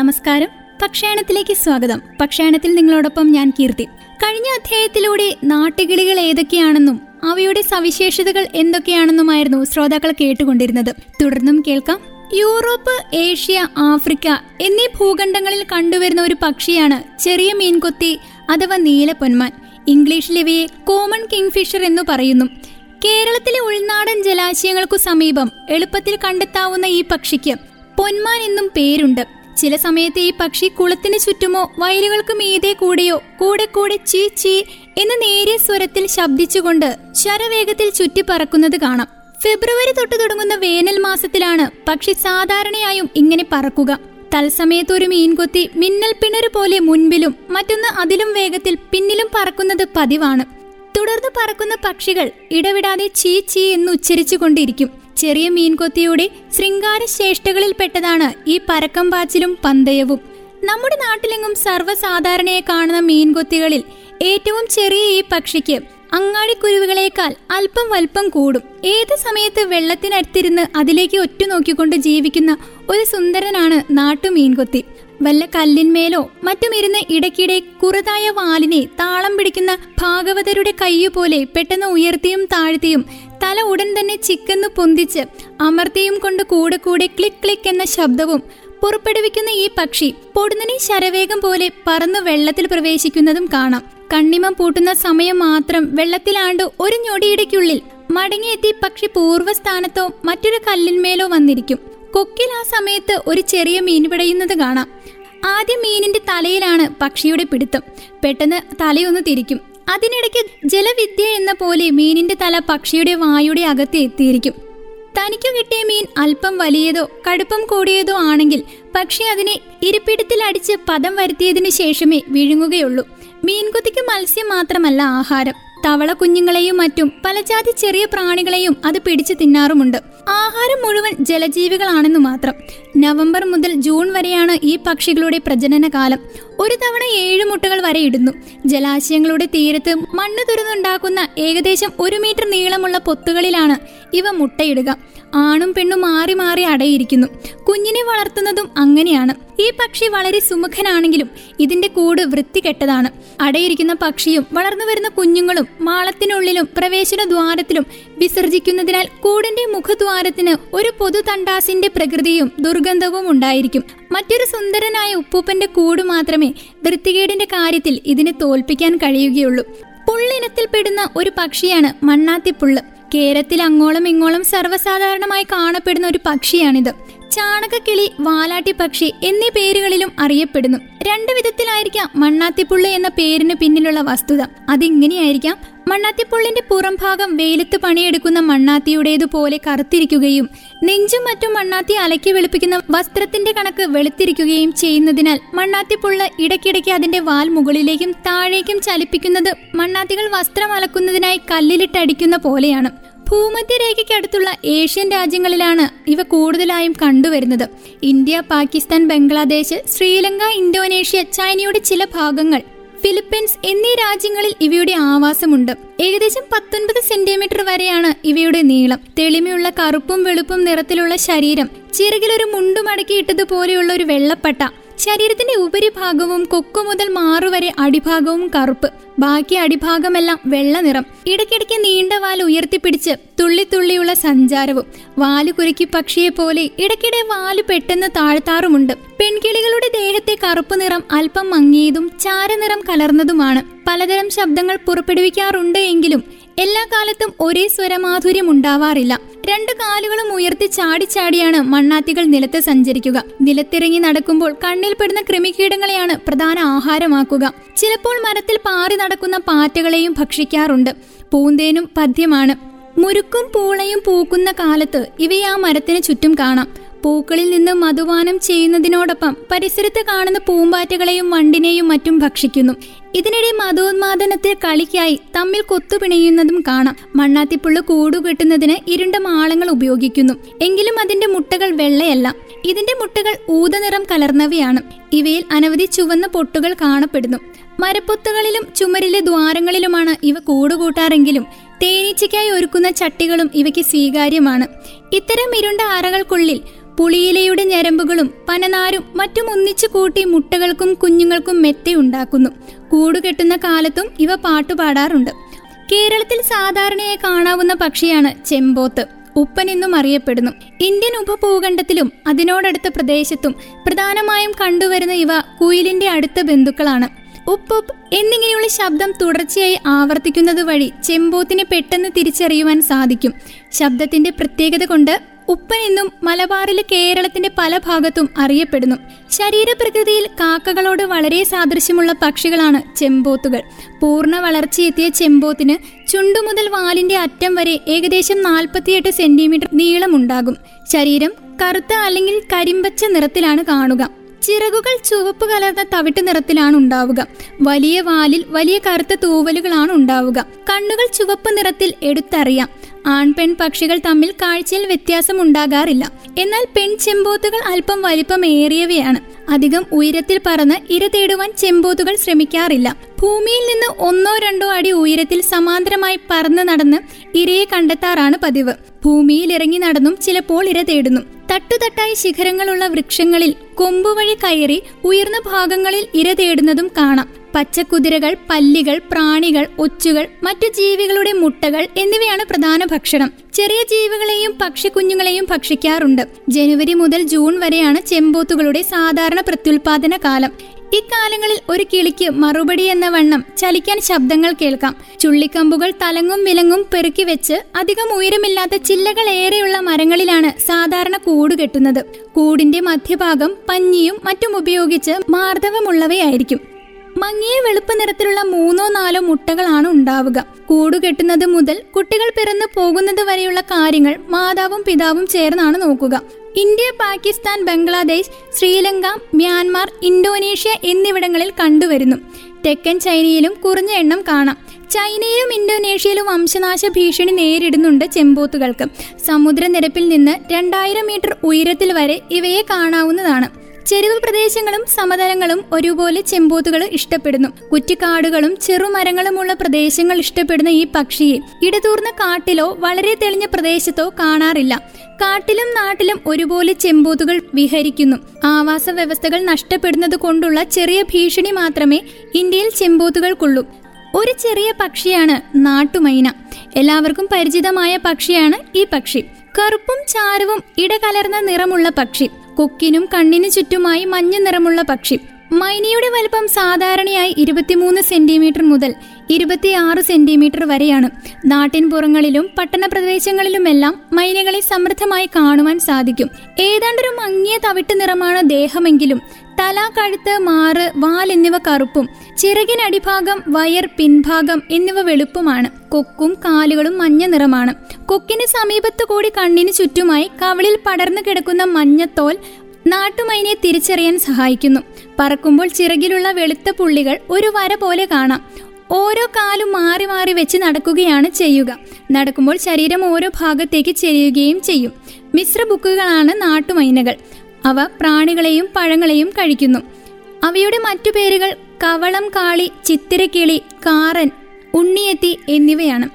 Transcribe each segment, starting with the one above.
നമസ്കാരം. പക്ഷായണത്തിലേക്ക് സ്വാഗതം. പക്ഷായണത്തിൽ നിങ്ങളോടൊപ്പം ഞാൻ കീർത്തി. കഴിഞ്ഞ അധ്യായത്തിലൂടെ നാട്ടുകിളികൾ ഏതൊക്കെയാണെന്നും അവയുടെ സവിശേഷതകൾ എന്തൊക്കെയാണെന്നുമായിരുന്നു ശ്രോതാക്കൾ കേട്ടുകൊണ്ടിരുന്നത്. തുടർന്നും കേൾക്കാം. യൂറോപ്പ് ഏഷ്യ ആഫ്രിക്ക എന്നീ ഭൂഖണ്ഡങ്ങളിൽ കണ്ടുവരുന്ന ഒരു പക്ഷിയാണ് ചെറിയ മീൻകൊത്തി അഥവാ നീലപ്പൊന്മാൻ. ഇംഗ്ലീഷിൽ ഇവയെ കോമൺ കിങ്ഫിഷർ എന്നു പറയുന്നു. കേരളത്തിലെ ഉൾനാടൻ ജലാശയങ്ങൾക്കു സമീപം എളുപ്പത്തിൽ കണ്ടെത്താവുന്ന ഈ പക്ഷിക്ക് പൊന്മാൻ എന്നും പേരുണ്ട്. ചില സമയത്ത് ഈ പക്ഷി കുളത്തിന് ചുറ്റുമോ വയലുകൾക്ക് മീതെ കൂടെയോ കൂടെ കൂടെ ചീ ചീ എന്ന് നേരിയ സ്വരത്തിൽ ശബ്ദിച്ചുകൊണ്ട് ശരവേഗത്തിൽ ചുറ്റി പറക്കുന്നത് കാണാം. ഫെബ്രുവരി തൊട്ട് തുടങ്ങുന്ന വേനൽ മാസത്തിലാണ് പക്ഷി സാധാരണയായും ഇങ്ങനെ പറക്കുക. തത്സമയത്ത് ഒരു മീൻകൊത്തി മിന്നൽ പിണര് പോലെ മുൻപിലും മറ്റൊന്ന് അതിലും വേഗത്തിൽ പിന്നിലും പറക്കുന്നത് പതിവാണ്. തുടർന്ന് പറക്കുന്ന പക്ഷികൾ ഇടവിടാതെ ചീ ചീ എന്ന് ഉച്ചരിച്ചു കൊണ്ടിരിക്കും ചെറിയ മീൻകൊത്തിയുടെ ശൃംഗാര ശ്രേഷ്ഠകളിൽപ്പെട്ടതാണ് ഈ പരക്കം പാച്ചിലും പന്തയവും. നമ്മുടെ നാട്ടിലെങ്ങും സർവസാധാരണയെ കാണുന്ന മീൻകൊത്തികളിൽ ഏറ്റവും ചെറിയ ഈ പക്ഷിക്ക് അങ്ങാടിക്കുരുവികളേക്കാൾ അല്പം വൽപ്പം കൂടും. ഏത് സമയത്ത് വെള്ളത്തിനടുത്തിരുന്ന് അതിലേക്ക് ഒറ്റ നോക്കിക്കൊണ്ട് ജീവിക്കുന്ന ഒരു സുന്ദരനാണ് നാട്ടുമീൻകൊത്തി. വല്ല കല്ലിന്മേലോ മറ്റുമിരുന്ന് ഇടയ്ക്കിടെ കുറുതായ വാലിനെ താളം പിടിക്കുന്ന ഭാഗവതരുടെ കയ്യുപോലെ പെട്ടെന്ന് ഉയർത്തിയും താഴ്ത്തിയും തല ഉടൻ തന്നെ ചിക്കെന്ന് പൊന്തിച്ച് അമർത്തിയും കൊണ്ട് കൂടെ കൂടെ ക്ലിക്ക് ക്ലിക്ക് എന്ന ശബ്ദവും പുറപ്പെടുവിക്കുന്ന ഈ പക്ഷി പൊടുന്നനെ ശരവേഗം പോലെ പറന്നു വെള്ളത്തിൽ പ്രവേശിക്കുന്നതും കാണാം. കണ്ണിമം പൂട്ടുന്ന സമയം മാത്രം വെള്ളത്തിലാണ്ട് ഒരു ഞൊടിയിടയ്ക്കുള്ളിൽ മടങ്ങിയെത്തി പക്ഷി പൂർവസ്ഥാനത്തോ മറ്റൊരു കല്ലിന്മേലോ വന്നിരിക്കും. കൊക്കിൽ ആ സമയത്ത് ഒരു ചെറിയ മീൻ പിടയുന്നത് കാണാം. ആദ്യം മീനിന്റെ തലയിലാണ് പക്ഷിയുടെ പിടുത്തം. പെട്ടെന്ന് തലയൊന്ന് തിരിക്കും. അതിനിടയ്ക്ക് ജലവിദ്യ എന്ന പോലെ മീനിന്റെ തല പക്ഷിയുടെ വായുടെ അകത്ത് എത്തിയിരിക്കും. തനിക്ക് കിട്ടിയ മീൻ അല്പം വലിയതോ കടുപ്പം കൂടിയതോ ആണെങ്കിൽ പക്ഷി അതിനെ ഇരിപ്പിടത്തിൽ അടിച്ച് പദം വരുത്തിയതിനു ശേഷമേ വിഴുങ്ങുകയുള്ളൂ. മീൻകുത്തിക്ക് മത്സ്യം മാത്രമല്ല ആഹാരം. തവള കുഞ്ഞുങ്ങളെയും മറ്റും പലജാതി ചെറിയ പ്രാണികളെയും അത് പിടിച്ചു തിന്നാറുമുണ്ട്. ആഹാരം മുഴുവൻ ജലജീവികളാണെന്നു മാത്രം. നവംബർ മുതൽ ജൂൺ വരെയാണ് ഈ പക്ഷികളുടെ പ്രജനന കാലം ഒരു തവണ ഏഴ് മുട്ടകൾ വരെ ഇടുന്നു. ജലാശയങ്ങളുടെ തീരത്ത് മണ്ണ് തുറന്നുണ്ടാക്കുന്ന ഏകദേശം ഒരു മീറ്റർ നീളമുള്ള പൊത്തുകളിലാണ് ഇവ മുട്ടയിടുക. ആണും പെണ്ണും മാറി മാറി അടയിരിക്കുന്നു. കുഞ്ഞിനെ വളർത്തുന്നതും അങ്ങനെയാണ്. ഈ പക്ഷി വളരെ സുമുഖനാണെങ്കിലും ഇതിന്റെ കൂട് വൃത്തികെട്ടതാണ്. അടയിരിക്കുന്ന പക്ഷിയും വളർന്നു വരുന്ന കുഞ്ഞുങ്ങളും മാളത്തിനുള്ളിലും പ്രവേശന ദ്വാരത്തിലും വിസർജിക്കുന്നതിനാൽ കൂടിന്റെ മുഖദ്വാരത്തിന് ഒരു പൊതു തണ്ടാസിന്റെ പ്രകൃതിയും ദുർഗന്ധവും ഉണ്ടായിരിക്കും. മറ്റൊരു സുന്ദരനായ ഉപ്പൂപ്പന്റെ കൂട് മാത്രമേ വൃത്തികേടിന്റെ കാര്യത്തിൽ ഇതിനെ തോൽപ്പിക്കാൻ കഴിയുകയുള്ളൂ. പുള്ളിനത്തിൽപ്പെടുന്ന ഒരു പക്ഷിയാണ് മണ്ണാത്തിപ്പുള്ള്. കേരത്തിൽ അങ്ങോളം ഇങ്ങോളം സർവസാധാരണമായി കാണപ്പെടുന്ന ഒരു പക്ഷിയാണിത്. ചാണകക്കിളി വാലാട്ടി പക്ഷി എന്നീ പേരുകളിലും അറിയപ്പെടുന്നു. രണ്ടു വിധത്തിലായിരിക്കാം മണ്ണാത്തിപ്പുള്ളി എന്ന പേരിന് പിന്നിലുള്ള വസ്തുത. അതിങ്ങനെയായിരിക്കാം മണ്ണാത്തിപ്പുള്ളിന്റെ പുറംഭാഗം വെയിലത്ത് പണിയെടുക്കുന്ന മണ്ണാത്തിയുടേതുപോലെ കറുത്തിരിക്കുകയും നെഞ്ചും മറ്റും മണ്ണാത്തി അലക്കി വെളുപ്പിക്കുന്ന വസ്ത്രത്തിന്റെ കണക്ക് വെളുത്തിരിക്കുകയും ചെയ്യുന്നതിനാൽ മണ്ണാത്തിപ്പുള്ള ഇടയ്ക്കിടയ്ക്ക് അതിന്റെ വാൽ മുകളിലേക്കും താഴേക്കും ചലിപ്പിക്കുന്നത് മണ്ണാത്തികൾ വസ്ത്രം അലക്കുന്നതിനായി കല്ലിലിട്ടടിക്കുന്ന പോലെയാണ്. ഭൂമധ്യരേഖയ്ക്കടുത്തുള്ള ഏഷ്യൻ രാജ്യങ്ങളിലാണ് ഇവ കൂടുതലായും കണ്ടുവരുന്നത്. ഇന്ത്യ പാകിസ്ഥാൻ ബംഗ്ലാദേശ് ശ്രീലങ്ക ഇന്തോനേഷ്യ ചൈനയുടെ ചില ഭാഗങ്ങൾ ഫിലിപ്പീൻസ് എന്നീ രാജ്യങ്ങളിൽ ഇവയുടെ ആവാസമുണ്ട്. ഏകദേശം പത്തൊൻപത് സെന്റിമീറ്റർ വരെയാണ് ഇവയുടെ നീളം. തെളിമയുള്ള കറുപ്പും വെളുപ്പും നിറത്തിലുള്ള ശരീരം. ചിറകിലൊരു മുണ്ടുമടക്കിയിട്ടതുപോലെയുള്ള ഒരു വെള്ളപ്പട്ട. ശരീരത്തിന്റെ ഉപരിഭാഗവും കൊക്കു മുതൽ മാറുവരെ അടിഭാഗവും കറുപ്പ്. ബാക്കി അടിഭാഗമെല്ലാം വെള്ള നിറം. ഇടയ്ക്കിടയ്ക്ക് നീണ്ട വാൽ ഉയർത്തിപ്പിടിച്ച് തുള്ളിത്തുള്ളിയുള്ള സഞ്ചാരവും. വാൽ കുരുക്കി പക്ഷിയെ പോലെ ഇടയ്ക്കിടെ വാൽ പെട്ടെന്ന് താഴ്ത്താറുമുണ്ട്. പെൺകിളികളുടെ ദേഹത്തെ കറുപ്പ് നിറം അല്പം മങ്ങിയതും ചാരനിറം കലർന്നതുമാണ്. പലതരം ശബ്ദങ്ങൾ പുറപ്പെടുവിക്കാറുണ്ട് എങ്കിലും എല്ലാ കാലത്തും ഒരേ സ്വരമാധുര്യം ഉണ്ടാവാറില്ല. രണ്ട് കാലുകളും ഉയർത്തി ചാടി ചാടിയാണ് മണ്ണാത്തികൾ നിലത്ത് സഞ്ചരിക്കുക. നിലത്തിറങ്ങി നടക്കുമ്പോൾ കണ്ണിൽപ്പെടുന്ന കൃമികീടങ്ങളെയാണ് പ്രധാന ആഹാരമാക്കുക. ചിലപ്പോൾ മരത്തിൽ പാറി നടക്കുന്ന പാറ്റകളെയും ഭക്ഷിക്കാറുണ്ട്. പൂന്തേനും പദ്യമാണ് മുരുക്കും പൂളയും പൂക്കുന്ന കാലത്ത് ഇവയെ ആ മരത്തിന് ചുറ്റും കാണാം. പൂക്കളിൽ നിന്ന് മധുപാനം ചെയ്യുന്നതിനോടൊപ്പം പരിസരത്ത് കാണുന്ന പൂമ്പാറ്റകളെയും വണ്ടിനെയും മറ്റും ഭക്ഷിക്കുന്നു. ഇതിനിടെ മതോന്മാദനത്തിൽ കളിക്കായി തമ്മിൽ കൊത്തുപിണയുന്നതും കാണാം. മണ്ണാത്തിപ്പുള്ള കൂടുകെട്ടുന്നതിന് ഇരുണ്ട മാളങ്ങൾ ഉപയോഗിക്കുന്നു. എങ്കിലും അതിന്റെ മുട്ടകൾ വെള്ളയല്ല. ഇതിന്റെ മുട്ടകൾ ഊതനിറം കലർന്നവയാണ്. ഇവയിൽ അനവധി ചുവന്ന പൊട്ടുകൾ കാണപ്പെടുന്നു. മരപ്പൊത്തുകളിലും ചുമരിലെ ദ്വാരങ്ങളിലുമാണ് ഇവ കൂടുകൂട്ടാറെങ്കിലും തേനീച്ചയ്ക്കായി ഒരുക്കുന്ന ചട്ടികളും ഇവയ്ക്ക് സ്വീകാര്യമാണ്. ഇത്തരം ഇരുണ്ട അറകൾക്കുള്ളിൽ പുളിയിലയുടെ ഞരമ്പുകളും പനനാരും മറ്റും ഒന്നിച്ചു കൂട്ടി മുട്ടകൾക്കും കുഞ്ഞുങ്ങൾക്കും മെത്തയുണ്ടാക്കുന്നു. കൂടുകെട്ടുന്ന കാലത്തും ഇവ പാട്ടുപാടാറുണ്ട്. കേരളത്തിൽ സാധാരണയായി കാണാവുന്ന പക്ഷിയാണ് ചെമ്പോത്ത്. ഉപ്പൻ എന്നും അറിയപ്പെടുന്നു. ഇന്ത്യൻ ഉപഭൂഖണ്ഡത്തിലും അതിനോടടുത്ത പ്രദേശത്തും പ്രധാനമായും കണ്ടുവരുന്ന ഇവ കുയിലിന്റെ അടുത്ത ബന്ധുക്കളാണ്. ഉപ്പ് എന്നിങ്ങനെയുള്ള ശബ്ദം തുടർച്ചയായി ആവർത്തിക്കുന്നത് വഴി ചെമ്പോത്തിനെ പെട്ടെന്ന് തിരിച്ചറിയുവാൻ സാധിക്കും. ശബ്ദത്തിന്റെ പ്രത്യേകത കൊണ്ട് ഉപ്പൻ എന്നും മലബാറിലെ കേരളത്തിന്റെ പല ഭാഗത്തും അറിയപ്പെടുന്നു. ശരീരപ്രകൃതിയിൽ കാക്കകളോട് വളരെ സാദൃശ്യമുള്ള പക്ഷികളാണ് ചെമ്പോത്തുകൾ. പൂർണ വളർച്ചയെത്തിയ ചെമ്പോത്തിന് ചുണ്ടു മുതൽ വാലിന്റെ അറ്റം വരെ ഏകദേശം നാൽപ്പത്തിയെട്ട് സെന്റിമീറ്റർ നീളമുണ്ടാകും. ശരീരം കറുത്ത അല്ലെങ്കിൽ കരിമ്പച്ച നിറത്തിലാണ് കാണുക. ചിറകുകൾ ചുവപ്പ് കലർന്ന തവിട്ട് നിറത്തിലാണ് ഉണ്ടാവുക. വലിയ വാലിൽ വലിയ കറുത്ത തൂവലുകളാണ് ഉണ്ടാവുക. കണ്ണുകൾ ചുവപ്പ് നിറത്തിൽ എടുത്തറിയാം. ആൺ പെൺ പക്ഷികൾ തമ്മിൽ കാഴ്ചയിൽ വ്യത്യാസം ഉണ്ടാകാറില്ല. എന്നാൽ പെൺ ചെമ്പോത്തുകൾ അല്പം വലിപ്പമേറിയവയാണ് അധികം ഉയരത്തിൽ പറന്ന് ഇര തേടുവാൻ ചെമ്പോത്തുകൾ ശ്രമിക്കാറില്ല. ഭൂമിയിൽ നിന്ന് ഒന്നോ രണ്ടോ അടി ഉയരത്തിൽ സമാന്തരമായി പറന്ന് നടന്ന് ഇരയെ കണ്ടെത്താറാണ് പതിവ്. ഭൂമിയിൽ ഇറങ്ങി നടന്നും ചിലപ്പോൾ ഇര തേടുന്നു. തട്ടുതട്ടായി ശിഖരങ്ങളുള്ള വൃക്ഷങ്ങളിൽ കൊമ്പുവഴി കയറി ഉയർന്ന ഭാഗങ്ങളിൽ ഇര തേടുന്നതും കാണാം. പച്ചക്കുതിരകൾ പല്ലികൾ പ്രാണികൾ ഒച്ചുകൾ മറ്റു ജീവികളുടെ മുട്ടകൾ എന്നിവയാണ് പ്രധാന ഭക്ഷണം. ചെറിയ ജീവികളെയും പക്ഷിക്കുഞ്ഞുങ്ങളെയും ഭക്ഷിക്കാറുണ്ട്. ജനുവരി മുതൽ ജൂൺ വരെയാണ് ചെമ്പോത്തുകളുടെ സാധാരണ പ്രത്യുൽപാദന കാലം. ഇക്കാലങ്ങളിൽ ഒരു കിളിക്ക് മറുപടി എന്ന വണ്ണം ചലിക്കാൻ ശബ്ദങ്ങൾ കേൾക്കാം. ചുള്ളിക്കമ്പുകൾ തലങ്ങും വിലങ്ങും പെറുക്കി വെച്ച് അധികം ഉയരമില്ലാത്ത ചില്ലകൾ ഏറെയുള്ള മരങ്ങളിലാണ് സാധാരണ കൂട് കെട്ടുന്നത്. കൂടിന്റെ മധ്യഭാഗം പഞ്ഞിയും മറ്റും ഉപയോഗിച്ച് മാർദ്ദവമുള്ളവയായിരിക്കും. മങ്ങിയ വെളുപ്പ് നിറത്തിലുള്ള മൂന്നോ നാലോ മുട്ടകളാണ് ഉണ്ടാവുക. കൂടുകെട്ടുന്നത് മുതൽ കുട്ടികൾ പിറന്നു പോകുന്നത് വരെയുള്ള കാര്യങ്ങൾ മാതാവും പിതാവും ചേർന്നാണ് നോക്കുക. India Pakistan Bangladesh Sri Lanka Myanmar Indonesia എന്നിവിടങ്ങളിൽ കണ്ടുവരുന്നു. തെക്കൻ ചൈനയിലും കുറഞ്ഞ എണ്ണം കാണാം. ചൈനയിലും ഇന്തോനേഷ്യയിലും വംശനാശ ഭീഷണി നേരിടുന്നുണ്ട് ചെമ്പോത്തുകൾക്ക്. സമുദ്രനിരപ്പിൽ നിന്ന് രണ്ടായിരം മീറ്റർ ഉയരത്തിൽ വരെ ഇവയെ കാണാവുന്നതാണ്. ചെരുവ് പ്രദേശങ്ങളും സമതലങ്ങളും ഒരുപോലെ ചെമ്പോത്തുകൾ ഇഷ്ടപ്പെടുന്നു. കുറ്റിക്കാടുകളും ചെറുമരങ്ങളുമുള്ള പ്രദേശങ്ങൾ ഇഷ്ടപ്പെടുന്ന ഈ പക്ഷിയെ ഇടതൂർന്ന കാട്ടിലോ വളരെ തെളിഞ്ഞ പ്രദേശത്തോ കാണാറില്ല. കാട്ടിലും നാട്ടിലും ഒരുപോലെ ചെമ്പോത്തുകൾ വിഹരിക്കുന്നു. ആവാസ വ്യവസ്ഥകൾ നഷ്ടപ്പെടുന്നത് കൊണ്ടുള്ള ചെറിയ ഭീഷണി മാത്രമേ ഇന്ത്യയിൽ ചെമ്പോത്തുകൾക്കുള്ളൂ. ഒരു ചെറിയ പക്ഷിയാണ് നാട്ടുമൈന. എല്ലാവർക്കും പരിചിതമായ പക്ഷിയാണ് ഈ പക്ഷി. കറുപ്പും ചാരവും ഇടകലർന്ന നിറമുള്ള പക്ഷി. കൊക്കിനും കണ്ണിനു ചുറ്റുമായി മഞ്ഞ നിറമുള്ള പക്ഷി. മൈനയുടെ വലുപ്പം സാധാരണയായി ഇരുപത്തിമൂന്ന് സെന്റിമീറ്റർ മുതൽ ഇരുപത്തിയാറ് സെന്റിമീറ്റർ വരെയാണ്. നാട്ടിൻപുറങ്ങളിലും പട്ടണ പ്രദേശങ്ങളിലുമെല്ലാം മൈനകളെ സമൃദ്ധമായി കാണുവാൻ സാധിക്കും. ഏതാണ്ടൊരു മങ്ങിയ തവിട്ട് നിറമാണ് ദേഹമെങ്കിലും തല കഴുത്ത് മാറ് വാൽ എന്നിവ കറുപ്പും ചിറകിനടിഭാഗം വയർ പിൻഭാഗം എന്നിവ വെളുപ്പുമാണ്. കൊക്കും കാലുകളും മഞ്ഞ നിറമാണ്. കൊക്കിന് സമീപത്തു കൂടി കണ്ണിന് ചുറ്റുമായി കവളിൽ പടർന്നു കിടക്കുന്ന മഞ്ഞത്തോൽ നാട്ടുമൈനെ തിരിച്ചറിയാൻ സഹായിക്കുന്നു. പറക്കുമ്പോൾ ചിറകിലുള്ള വെളുത്ത പുള്ളികൾ ഒരു വര പോലെ കാണാം. ഓരോ കാലും മാറി മാറി വെച്ച് നടക്കുകയാണ് ചെയ്യുക. നടക്കുമ്പോൾ ശരീരം ഓരോ ഭാഗത്തേക്ക് ചെരിയുകയും ചെയ്യും. മിശ്ര ബുക്കുകളാണ് നാട്ടുമൈനകൾ. അവ പ്രാണികളെയും പഴങ്ങളെയും കഴിക്കുന്നു. അവയുടെ മറ്റു പേരുകൾ കവളം കാളി ചിത്തിരക്കിളി കാറൻ ഉണ്ണിയെത്തി എന്നിവയാണ്.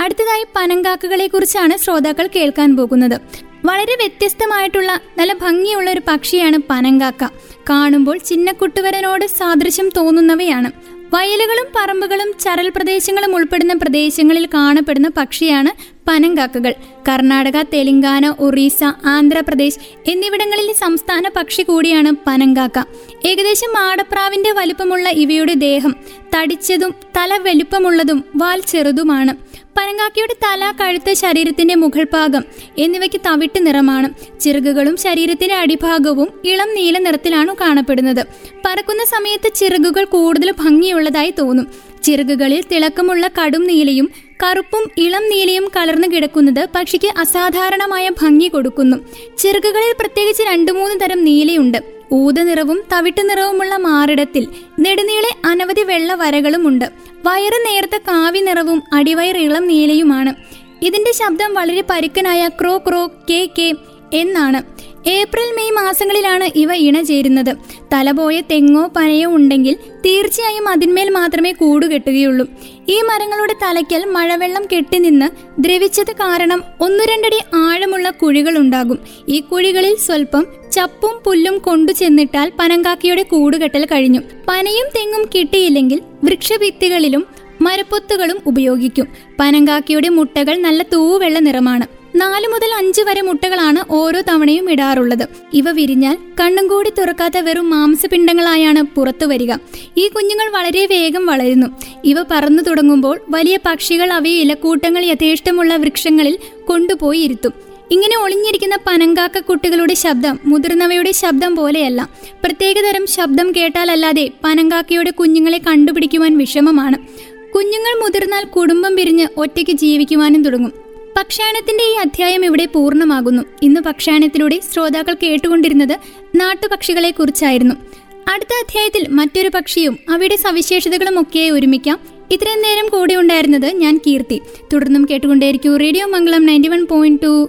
അടുത്തതായി പനങ്കാക്കകളെ കുറിച്ചാണ് ശ്രോതാക്കൾ കേൾക്കാൻ പോകുന്നത്. വളരെ വ്യത്യസ്തമായിട്ടുള്ള നല്ല ഭംഗിയുള്ള ഒരു പക്ഷിയാണ് പനങ്കാക്ക. കാണുമ്പോൾ ചിന്നക്കുട്ടുവരനോട് സാദൃശ്യം തോന്നുന്നവയാണ്. വയലുകളും പറമ്പുകളും ചരൽ പ്രദേശങ്ങളും ഉൾപ്പെടുന്ന പ്രദേശങ്ങളിൽ കാണപ്പെടുന്ന പക്ഷിയാണ് പനങ്കാക്കകൾ. കർണാടക തെലങ്കാന ഒറീസ ആന്ധ്രാപ്രദേശ് എന്നിവിടങ്ങളിലെ സംസ്ഥാന പക്ഷി കൂടിയാണ് പനങ്കാക്ക. ഏകദേശം ആടപ്രാവിന്റെ വലുപ്പമുള്ള ഇവയുടെ ദേഹം തടിച്ചതും തല വലുപ്പമുള്ളതും വാൽ ചെറുതുമാണ്. പനങ്കാക്കയുടെ തല കഴുത്ത് ശരീരത്തിന്റെ മുകൾ ഭാഗം എന്നിവയ്ക്ക് തവിട്ട് നിറമാണ്. ചിറകുകളും ശരീരത്തിന്റെ അടിഭാഗവും ഇളം നീല നിറത്തിലാണ് കാണപ്പെടുന്നത്. പറക്കുന്ന സമയത്ത് ചിറകുകൾ കൂടുതൽ ഭംഗിയുള്ളതായി തോന്നും. ചിറകുകളിൽ തിളക്കമുള്ള കടും നീലയും കറുപ്പും ഇളം നീലയും കലർന്നു കിടക്കുന്നത് പക്ഷിക്ക് അസാധാരണമായ ഭംഗി കൊടുക്കുന്നു. ചിറകുകളിൽ പ്രത്യേകിച്ച് രണ്ടു മൂന്ന് തരം നീലയുണ്ട്. ഊത നിറവും തവിട്ട് നിറവുമുള്ള മാറിടത്തിൽ നെടുനീളെ അനവധി വെള്ള വരകളുമുണ്ട്. വയറ് നേർത്ത കാവി നിറവും അടിവയർ ഇളം നീലയുമാണ്. ഇതിന്റെ ശബ്ദം വളരെ പരുക്കനായ ക്രോ ക്രോ കെ കെ എന്നാണ്. ഏപ്രിൽ മെയ് മാസങ്ങളിലാണ് ഇവ ഇണചേരുന്നത്. തലപോയ തെങ്ങോ പനയോ ഉണ്ടെങ്കിൽ തീർച്ചയായും അതിന്മേൽ മാത്രമേ കൂടുകെട്ടുകയുള്ളൂ ഈ മരങ്ങളുടെ തലയ്ക്കൽ മഴവെള്ളം കെട്ടിനിന്ന് ദ്രവിച്ചത് കാരണം ഒന്നു രണ്ടടി ആഴമുള്ള കുഴികളുണ്ടാകും. ഈ കുഴികളിൽ സ്വല്പം ചപ്പും പുല്ലും കൊണ്ടു ചെന്നിട്ടാൽ പനങ്കാക്കിയുടെ കൂടുകെട്ടൽ കഴിഞ്ഞു. പനയും തെങ്ങും കിട്ടിയില്ലെങ്കിൽ വൃക്ഷഭിത്തികളിലും മരപ്പൊത്തുകളും ഉപയോഗിക്കും. പനങ്കാക്കിയുടെ മുട്ടകൾ നല്ല തൂവെള്ള നിറമാണ്. നാലു മുതൽ അഞ്ച് വരെ മുട്ടകളാണ് ഓരോ തവണയും ഇടാറുള്ളത്. ഇവ വിരിഞ്ഞാൽ കണ്ണും കൂടി തുറക്കാത്ത വെറും മാംസപിണ്ഡങ്ങളായാണ് പുറത്തു വരിക. ഈ കുഞ്ഞുങ്ങൾ വളരെ വേഗം വളരുന്നു. ഇവ പറന്നു തുടങ്ങുമ്പോൾ വലിയ പക്ഷികൾ അവയെ ഇലക്കൂട്ടങ്ങൾ യഥേഷ്ടമുള്ള വൃക്ഷങ്ങളിൽ കൊണ്ടുപോയി ഇരുത്തും. ഇങ്ങനെ ഒളിഞ്ഞിരിക്കുന്ന പനങ്കാക്ക കുട്ടികളുടെ ശബ്ദം മുതിർന്നവയുടെ ശബ്ദം പോലെയല്ല. പ്രത്യേകതരം ശബ്ദം കേട്ടാലല്ലാതെ പനങ്കാക്കയുടെ കുഞ്ഞുങ്ങളെ കണ്ടുപിടിക്കുവാൻ വിഷമമാണ്. കുഞ്ഞുങ്ങൾ മുതിർന്നാൽ കുടുംബം പിരിഞ്ഞ് ഒറ്റയ്ക്ക് ജീവിക്കുവാനും തുടങ്ങും. പക്ഷായണത്തിന്റെ ഈ അധ്യായം ഇവിടെ പൂർണമാകുന്നു. ഇന്ന് പക്ഷായണത്തിലൂടെ ശ്രോതാക്കൾ കേട്ടുകൊണ്ടിരുന്നത് നാട്ടുപക്ഷികളെ കുറിച്ചായിരുന്നു അടുത്ത അധ്യായത്തിൽ മറ്റൊരു പക്ഷിയും അവയുടെ സവിശേഷതകളും ഒക്കെ ഒരുമിക്കാം. ഇത്രയും നേരം കൂടെ ഉണ്ടായിരുന്നത് ഞാൻ കീർത്തി. തുടർന്നും കേട്ടുകൊണ്ടേയിരിക്കൂ radio Mangalam ninety one point two.